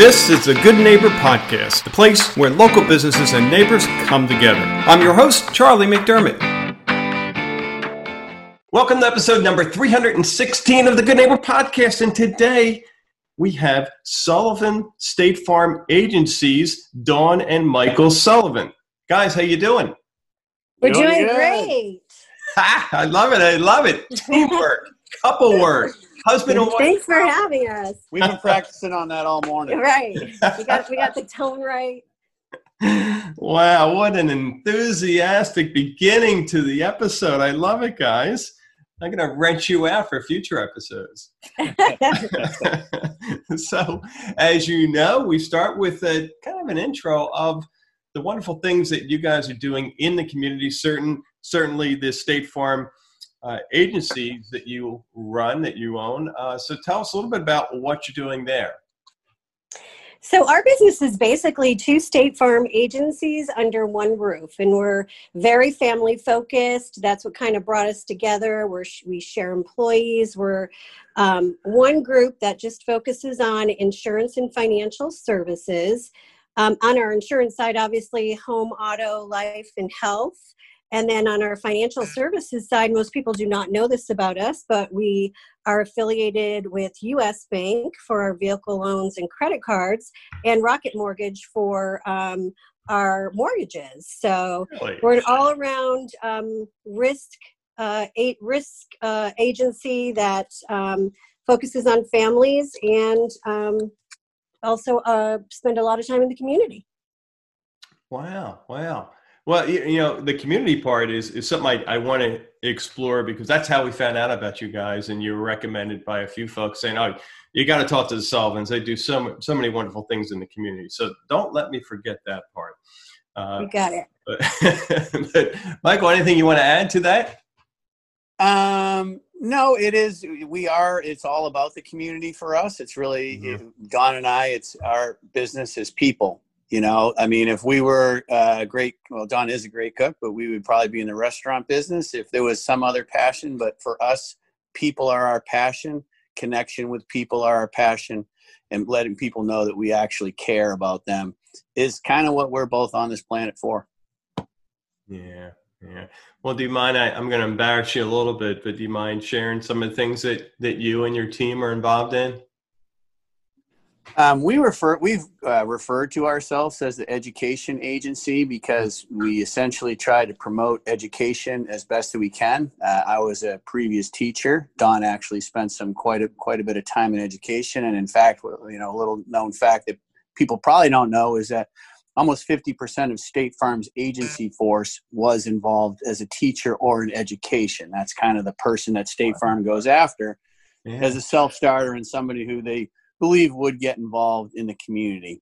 This is the Good Neighbor Podcast, the place where local businesses and neighbors come together. I'm your host, Charlie McDermott. Welcome to episode number 316 of the Good Neighbor Podcast. And today we have Sullivan State Farm Agencies, Dawn and Michael Sullivan. Guys, how you doing? We're doing, doing great. I love it. I love it. Teamwork, couple work husband and wife. Thanks for having us. We've been practicing on that all morning. Right. We got we got the tone right. Wow, what an enthusiastic beginning to the episode. I love it, guys. I'm going to rent you out for future episodes. so, as you know, we start with a kind of an intro of the wonderful things that you guys are doing in the community. Certain, certainly, the State Farm uh, agencies that you run, that you own. Uh, so tell us a little bit about what you're doing there. So, our business is basically two State Farm agencies under one roof, and we're very family focused. That's what kind of brought us together. We're, we share employees. We're um, one group that just focuses on insurance and financial services. Um, on our insurance side, obviously, home, auto, life, and health. And then on our financial services side, most people do not know this about us, but we are affiliated with US Bank for our vehicle loans and credit cards, and Rocket Mortgage for um, our mortgages. So really? we're an all around um, risk. Uh, risk uh, agency that um, focuses on families and um, also uh, spend a lot of time in the community. Wow! Wow! Well, you, know, the community part is, is something I, I want to explore because that's how we found out about you guys. And you were recommended by a few folks saying, oh, you got to talk to the Sullivans. They do so, so many wonderful things in the community. So don't let me forget that part. Uh, you got it. But, but, Michael, anything you want to add to that? Um, no, it is. We are. It's all about the community for us. It's really mm-hmm. Dawn and I. It's our business is people you know, I mean, if we were a great, well, Dawn is a great cook, but we would probably be in the restaurant business if there was some other passion. But for us, people are our passion. Connection with people are our passion, and letting people know that we actually care about them is kind of what we're both on this planet for. Yeah, yeah. Well, do you mind? I, am going to embarrass you a little bit, but do you mind sharing some of the things that that you and your team are involved in? Um, we refer we've uh, referred to ourselves as the education agency because we essentially try to promote education as best that we can. Uh, I was a previous teacher. Dawn actually spent some quite a quite a bit of time in education, and in fact, you know, a little known fact that people probably don't know is that almost 50% of State Farm's agency force was involved as a teacher or in education. That's kind of the person that State Farm goes after yeah. as a self starter and somebody who they believe would get involved in the community.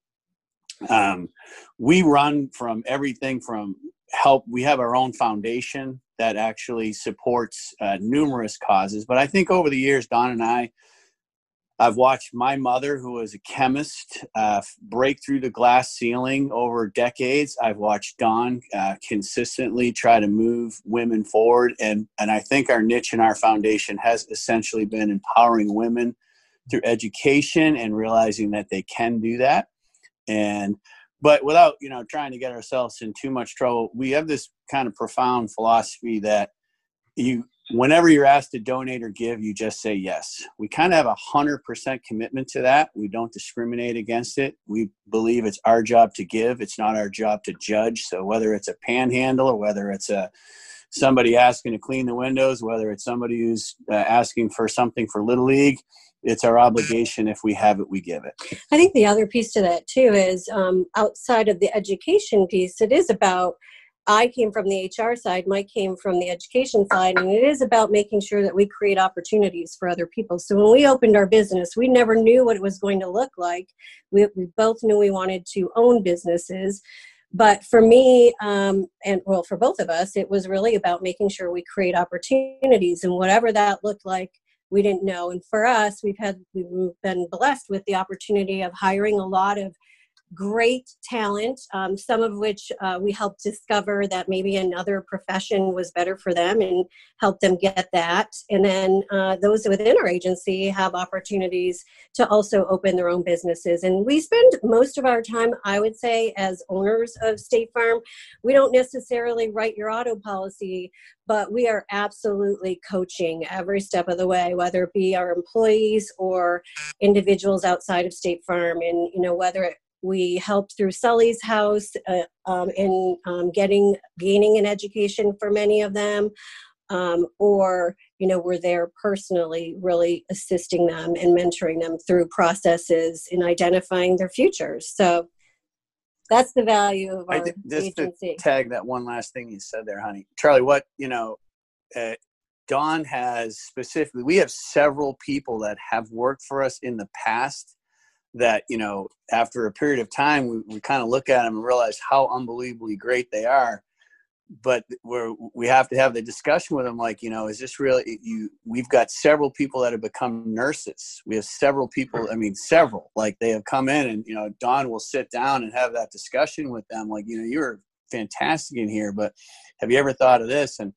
Um, we run from everything from help. We have our own foundation that actually supports uh, numerous causes. But I think over the years, Dawn and I, I've watched my mother, who was a chemist, uh, break through the glass ceiling over decades. I've watched Dawn uh, consistently try to move women forward, and and I think our niche in our foundation has essentially been empowering women through education and realizing that they can do that. And but without you know trying to get ourselves in too much trouble we have this kind of profound philosophy that you whenever you're asked to donate or give you just say yes. We kind of have a hundred percent commitment to that. We don't discriminate against it. We believe it's our job to give. It's not our job to judge. So whether it's a panhandle or whether it's a somebody asking to clean the windows whether it's somebody who's uh, asking for something for little league it's our obligation. If we have it we give it. I think the other piece to that too is um, outside of the education piece it is about i came from the hr side mike came from the education side and it is about making sure that we create opportunities for other people. So when we opened our business we never knew what it was going to look like. We, we both knew we wanted to own businesses. But for me um, and well for both of us it was really about making sure we create opportunities and whatever that looked like we didn't know. And for us, we've had we've been blessed with the opportunity of hiring a lot of great talent, um, some of which uh, we helped discover that maybe another profession was better for them and help them get that. And then uh, those within our agency have opportunities to also open their own businesses. And we spend most of our time, I would say, as owners of State Farm. We don't necessarily write your auto policy, but we are absolutely coaching every step of the way, whether it be our employees or individuals outside of State Farm. And, you know, whether we helped through Sully's house uh, um, in um, getting gaining an education for many of them, um, or you know we're there personally, really assisting them and mentoring them through processes in identifying their futures. So that's the value of our just agency. To tag that one last thing you said there, honey, Charlie. What you know. Uh, Dawn has specifically, we have several people that have worked for us in the past that you know after a period of time we, we kind of look at them and realize how unbelievably great they are. But we're we have to have the discussion with them like you know is this really you we've got several people that have become nurses. We have several people i mean several like they have come in and you know don will sit down and have that discussion with them like you know you're fantastic in here but have you ever thought of this? And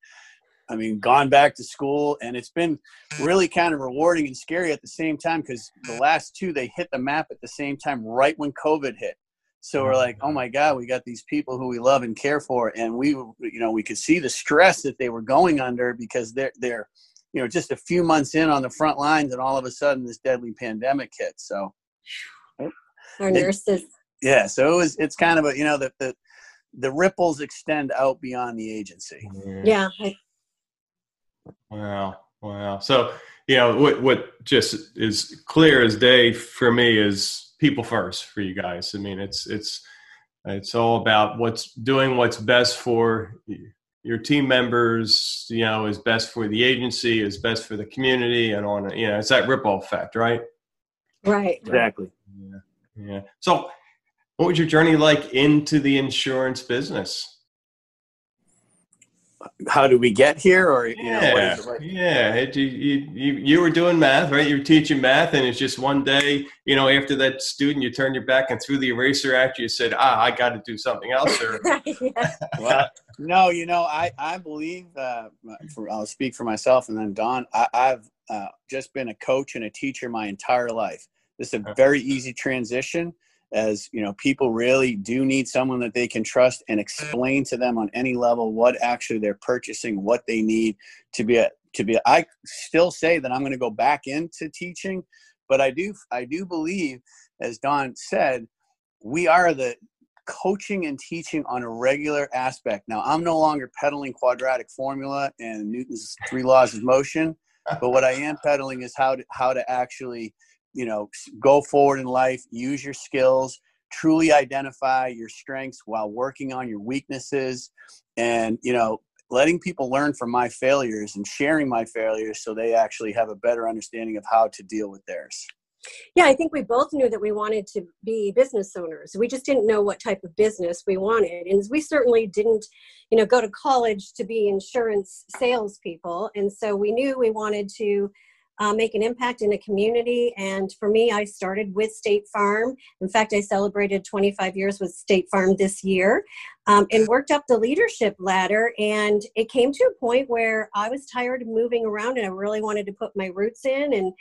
I mean, gone back to school, and it's been really kind of rewarding and scary at the same time because the last two they hit the map at the same time, right when COVID hit. So we're like, oh my God, we got these people who we love and care for, and we, you know, we could see the stress that they were going under because they're they're, you know, just a few months in on the front lines, and all of a sudden this deadly pandemic hit. So our nurses. Yeah, so it was. It's kind of a you know the the the ripples extend out beyond the agency. Mm-hmm. Yeah, I, Wow. Wow. So, you know, what, what just is clear as day for me is people first for you guys. I mean, it's, it's, it's all about what's doing what's best for your team members, you know, is best for the agency, is best for the community and on, you know, it's that ripple effect, right? Right. Exactly. Yeah. Yeah. So what was your journey like into the insurance business? How do we get here or you yeah, know what is it like? yeah it, you, you, you were doing math right? You were teaching math and it's just one day you know after that student you turned your back and threw the eraser at you said ah i got to do something else or well no you know i i believe uh, for, i'll speak for myself and then Dawn I, have uh, just been a coach and a teacher my entire life. This is a very easy transition as you know people really do need someone that they can trust and explain to them on any level what actually they're purchasing what they need to be a, to be i still say that i'm going to go back into teaching but i do i do believe as don said we are the coaching and teaching on a regular aspect. Now i'm no longer peddling quadratic formula and newton's three laws of motion but what i am peddling is how to how to actually you know go forward in life use your skills truly identify your strengths while working on your weaknesses and you know letting people learn from my failures and sharing my failures so they actually have a better understanding of how to deal with theirs. Yeah i think we both knew that we wanted to be business owners. We just didn't know what type of business we wanted and we certainly didn't you know go to college to be insurance salespeople and so we knew we wanted to uh, make an impact in a community. And for me, I started with State Farm. In fact, I celebrated 25 years with State Farm this year um, and worked up the leadership ladder. And it came to a point where I was tired of moving around and I really wanted to put my roots in. And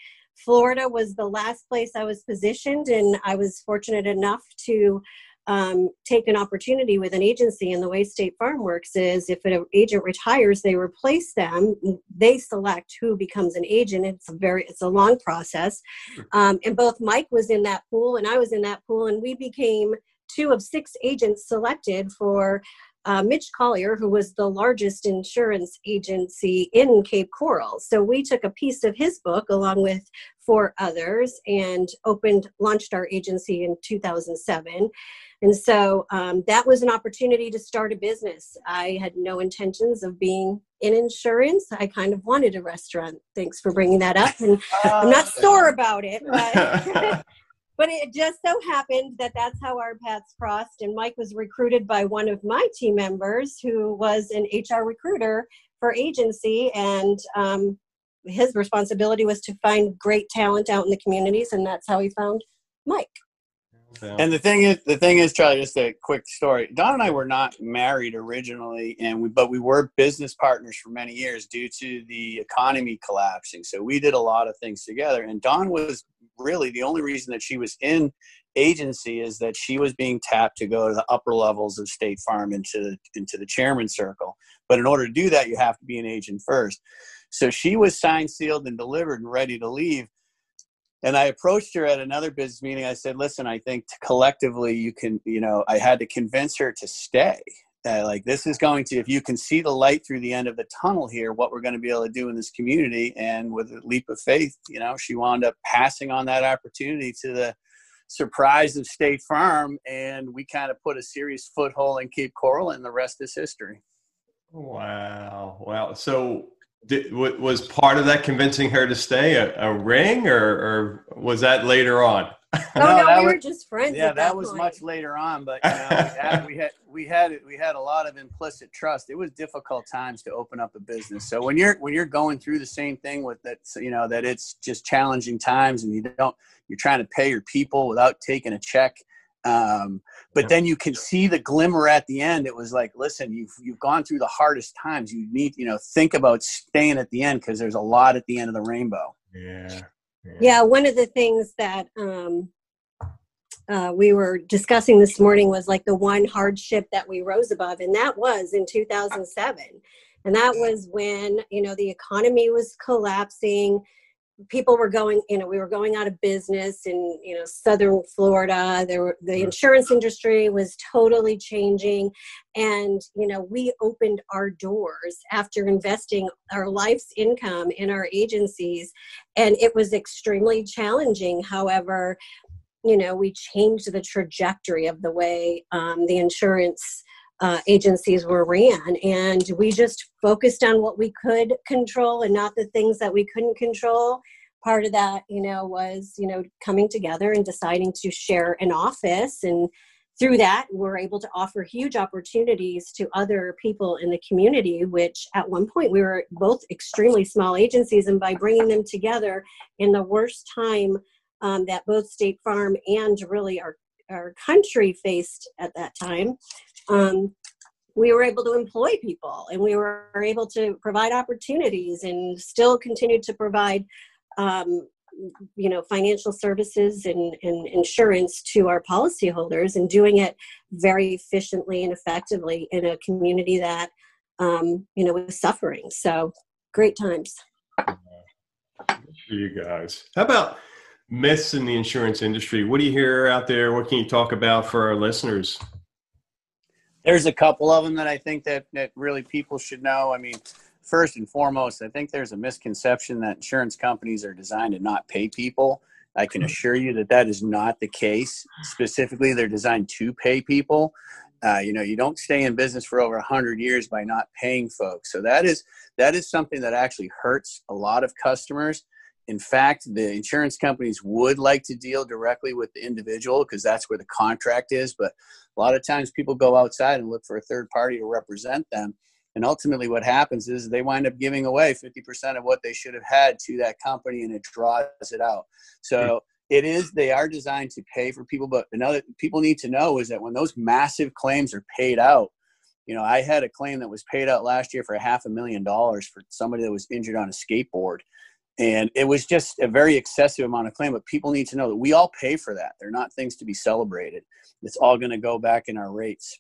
Florida was the last place I was positioned, and I was fortunate enough to um, take an opportunity with an agency. And the way State Farm works is if an agent retires, they replace them. They select who becomes an agent. It's a very it's a long process. Um, and both Mike was in that pool and I was in that pool, and we became two of six agents selected for uh, Mitch Collier, who was the largest insurance agency in Cape Coral. So we took a piece of his book along with four others and opened, launched our agency in 2007. And so um, that was an opportunity to start a business. I had no intentions of being in insurance. I kind of wanted a restaurant. Thanks for bringing that up. And I'm not sore about it, but but it just so happened that that's how our paths crossed and mike was recruited by one of my team members who was an hr recruiter for agency and um, his responsibility was to find great talent out in the communities and that's how he found mike Yeah. And the thing is, the thing is, Charlie. Just a quick story. Dawn and I were not married originally, and we but we were business partners for many years due to the economy collapsing. So we did a lot of things together. And Dawn was really the only reason that she was in agency is that she was being tapped to go to the upper levels of State Farm into into the chairman circle. But in order to do that, you have to be an agent first. So she was signed, sealed, and delivered and ready to leave. And I approached her at another business meeting. I said, "Listen, I think collectively you can, you know, I had to convince her to stay. Like this is going to, if you can see the light through the end of the tunnel here, what we're going to be able to do in this community." And with a leap of faith, you know, she wound up passing on that opportunity to the surprise of State Farm, and we kind of put a serious foothold in Cape Coral, and the rest is history. Wow! Wow! So, did, was part of that convincing her to stay a, a ring, or, or, was that later on? Oh no, no we was, were just friends. Yeah, that, that was much later on, but you know, we, had, we had we had we had a lot of implicit trust. It was difficult times to open up a business. So when you're when you're going through the same thing with that, you know that it's just challenging times, and you don't you're trying to pay your people without taking a check. Um, but then you can see the glimmer at the end. It was like, listen, you've you've gone through the hardest times. You need, you know, think about staying at the end because there's a lot at the end of the rainbow. Yeah. Yeah, yeah one of the things that um, uh, we were discussing this morning was like the one hardship that we rose above, and that was in 2007. And that was when, you know, the economy was collapsing. People were going, you know, we were going out of business in, you know, southern Florida. There were the insurance industry was totally changing. And, you know, we opened our doors after investing our life's income in our agencies. And it was extremely challenging. However, you know, we changed the trajectory of the way um, the insurance uh, agencies were ran. And we just focused on what we could control and not the things that we couldn't control. Part of that, you know, was, you know, coming together and deciding to share an office and through that, we're able to offer huge opportunities to other people in the community, which at one point we were both extremely small agencies. And by bringing them together in the worst time um, that both State Farm and really our, our country faced at that time, um, we were able to employ people and we were able to provide opportunities and still continue to provide um, you know financial services and, and, insurance to our policyholders and doing it very efficiently and effectively in a community that um, you know was suffering. So great times. For you guys. How about myths in the insurance industry. What do you hear out there? What can you talk about for our listeners? There's a couple of them that I think that, that really people should know. I mean, first and foremost, I think there's a misconception that insurance companies are designed to not pay people. I can assure you that that is not the case. Specifically, they're designed to pay people. Uh, you know, you don't stay in business for over 100 years by not paying folks. So that is that is something that actually hurts a lot of customers. In fact, the insurance companies would like to deal directly with the individual because that's where the contract is. But a lot of times people go outside and look for a third party to represent them. And ultimately, what happens is they wind up giving away 50% of what they should have had to that company and it draws it out. So hmm. it is, they are designed to pay for people. But another people need to know is that when those massive claims are paid out, you know, I had a claim that was paid out last year for a half a million dollars for somebody that was injured on a skateboard and it was just a very excessive amount of claim but people need to know that we all pay for that. They're not things to be celebrated. It's all going to go back in our rates.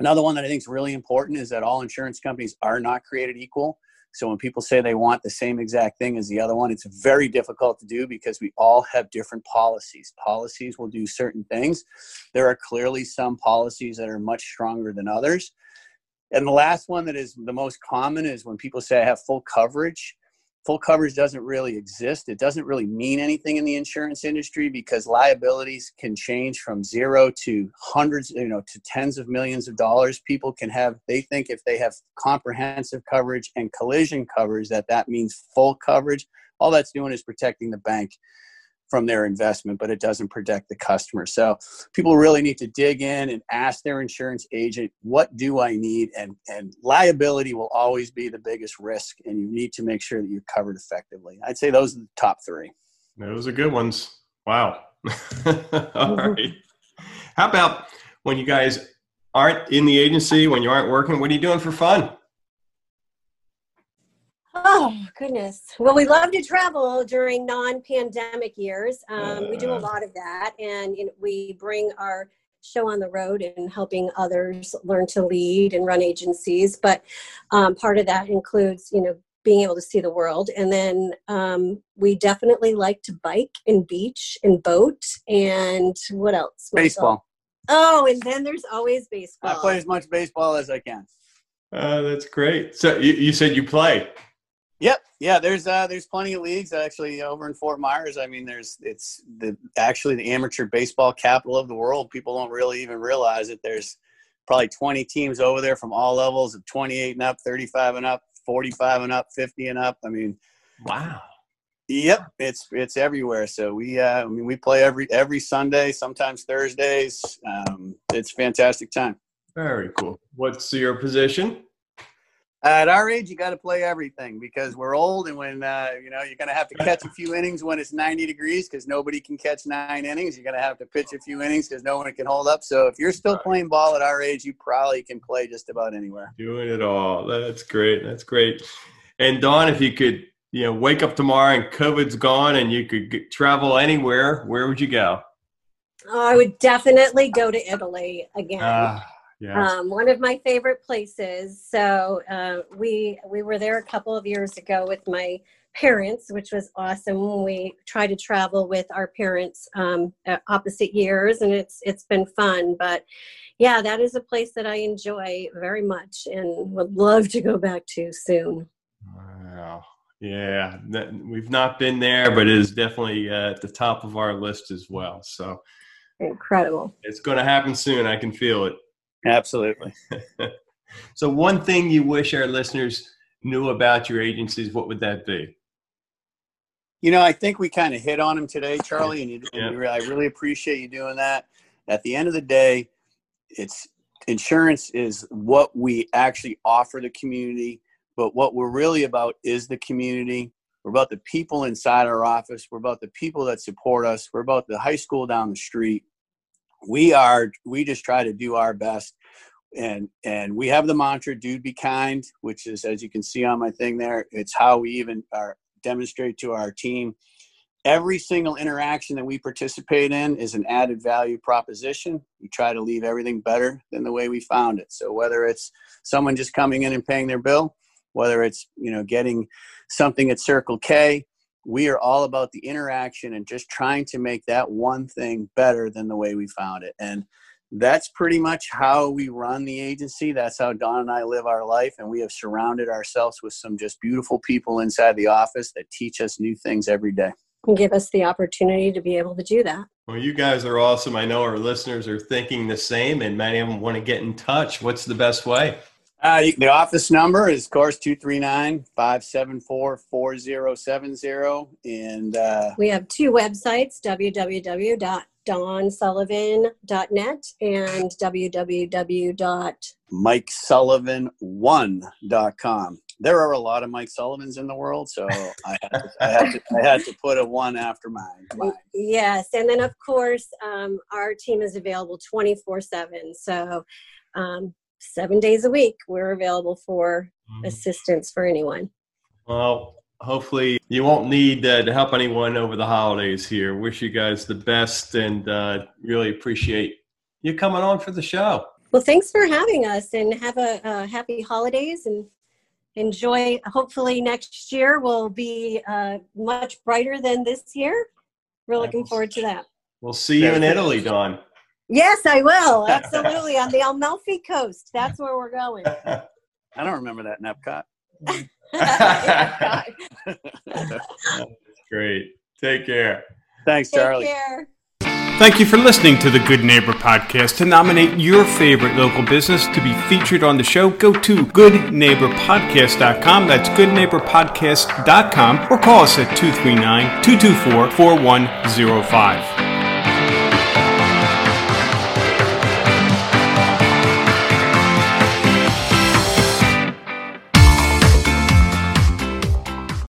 Another one that i think is really important is that all insurance companies are not created equal. So when people say they want the same exact thing as the other one it's very difficult to do because we all have different policies. Policies will do certain things. There are clearly some policies that are much stronger than others. And the last one that is the most common is when people say i have full coverage full coverage doesn't really exist. It doesn't really mean anything in the insurance industry because liabilities can change from zero to hundreds, you know, to tens of millions of dollars. People can have, they think if they have comprehensive coverage and collision coverage, that that means full coverage. All that's doing is protecting the bank from their investment, but it doesn't protect the customer. So people really need to dig in and ask their insurance agent, what do I need? And, and liability will always be the biggest risk, and you need to make sure that you're covered effectively. I'd say those are the top three. Those are good ones. Wow. All mm-hmm. right. How about when you guys aren't in the agency, when you aren't working? What are you doing for fun? Oh goodness! Well, we love to travel during non-pandemic years. Um, we do a Uh. lot of that, and you know, we bring our show on the road and helping others learn to lead and run agencies. But um, part of that includes, you know, being able to see the world, and then um, we definitely like to bike and beach and boat and what else? What else? Baseball. Oh, and then there's always baseball. I play as much baseball as I can. Uh, that's great. So you, you said you play. Yep. Yeah. There's uh there's plenty of leagues actually over in Fort Myers. I mean, there's it's the actually the amateur baseball capital of the world. People don't really even realize it. There's probably 20 teams over there from all levels of 28 and up, 35 and up, 45 and up, 50 and up. I mean, Wow. yep, it's it's everywhere. So we uh I mean we play every every Sunday, sometimes Thursdays. Um, it's a fantastic time. Very cool. What's your position? At our age, you got to play everything because we're old, and when uh, you know you're going to have to catch a few innings when it's 90 degrees because nobody can catch nine innings. You're going to have to pitch a few innings because no one can hold up. So if you're still playing ball at our age, you probably can play just about anywhere. Doing it all. That's great. That's great. And Dawn, if you could, you know, wake up tomorrow and COVID's gone and you could get, travel anywhere, where would you go? Oh, I would definitely go to Italy again. Ah, yeah. um, one of my favorite places. So uh, we we were there a couple of years ago with my parents, which was awesome. We try to travel with our parents um, at opposite years, and it's it's been fun. But yeah, that is a place that I enjoy very much and would love to go back to soon. Wow. Yeah. We've not been there, but it is definitely uh, at the top of our list as well. So Incredible. it's going to happen soon. I can feel it. Absolutely. So, one thing you wish our listeners knew about your agencies, what would that be? You know, I think we kind of hit on them today, Charlie, and, you, and Yeah. you I really appreciate you doing that. At the end of the day, it's insurance is what we actually offer the community, but what we're really about is the community. We're about the people inside our office. We're about the people that support us. We're about the high school down the street. We are. We just try to do our best, and and we have the mantra "Dude, be kind," which is, as you can see on my thing there, it's how we even are demonstrate to our team. Every single interaction that we participate in is an added value proposition. We try to leave everything better than the way we found it. So whether it's someone just coming in and paying their bill whether it's you know getting something at circle k we are all about the interaction and just trying to make that one thing better than the way we found it and that's pretty much how we run the agency. That's how Dawn and I live our life. And we have surrounded ourselves with some just beautiful people inside the office that teach us new things every day. And give us the opportunity to be able to do that. Well, you guys are awesome. I know our listeners are thinking the same, and many of them want to get in touch. What's the best way? Uh, the office number is, of course, 239 574 4070. And uh, We have two websites www.donsullivan.net and www. MikeSullivan1.com. There are a lot of Mike Sullivans in the world, so I had to, I had to, I had to put a one after mine. mine. Yes, and then of course um, our team is available 24 7. So um, seven days a week we're available for assistance for anyone. Well, hopefully you won't need uh, to help anyone over the holidays here. Wish you guys the best and uh, really appreciate you coming on for the show. Well, thanks for having us and have a, a happy holidays and enjoy. Hopefully, next year will be uh, much brighter than this year. We're looking forward to that. We'll see you in Italy, Dawn. Yes, I will. Absolutely. On the Amalfi Coast. That's where we're going. I don't remember that in Epcot. Great. Take care. Thanks, Take Charlie. care. Thank you for listening to the Good Neighbor Podcast. To nominate your favorite local business to be featured on the show, go to goodneighborpodcast.com. That's goodneighborpodcast.com or call us at 239 224 4105.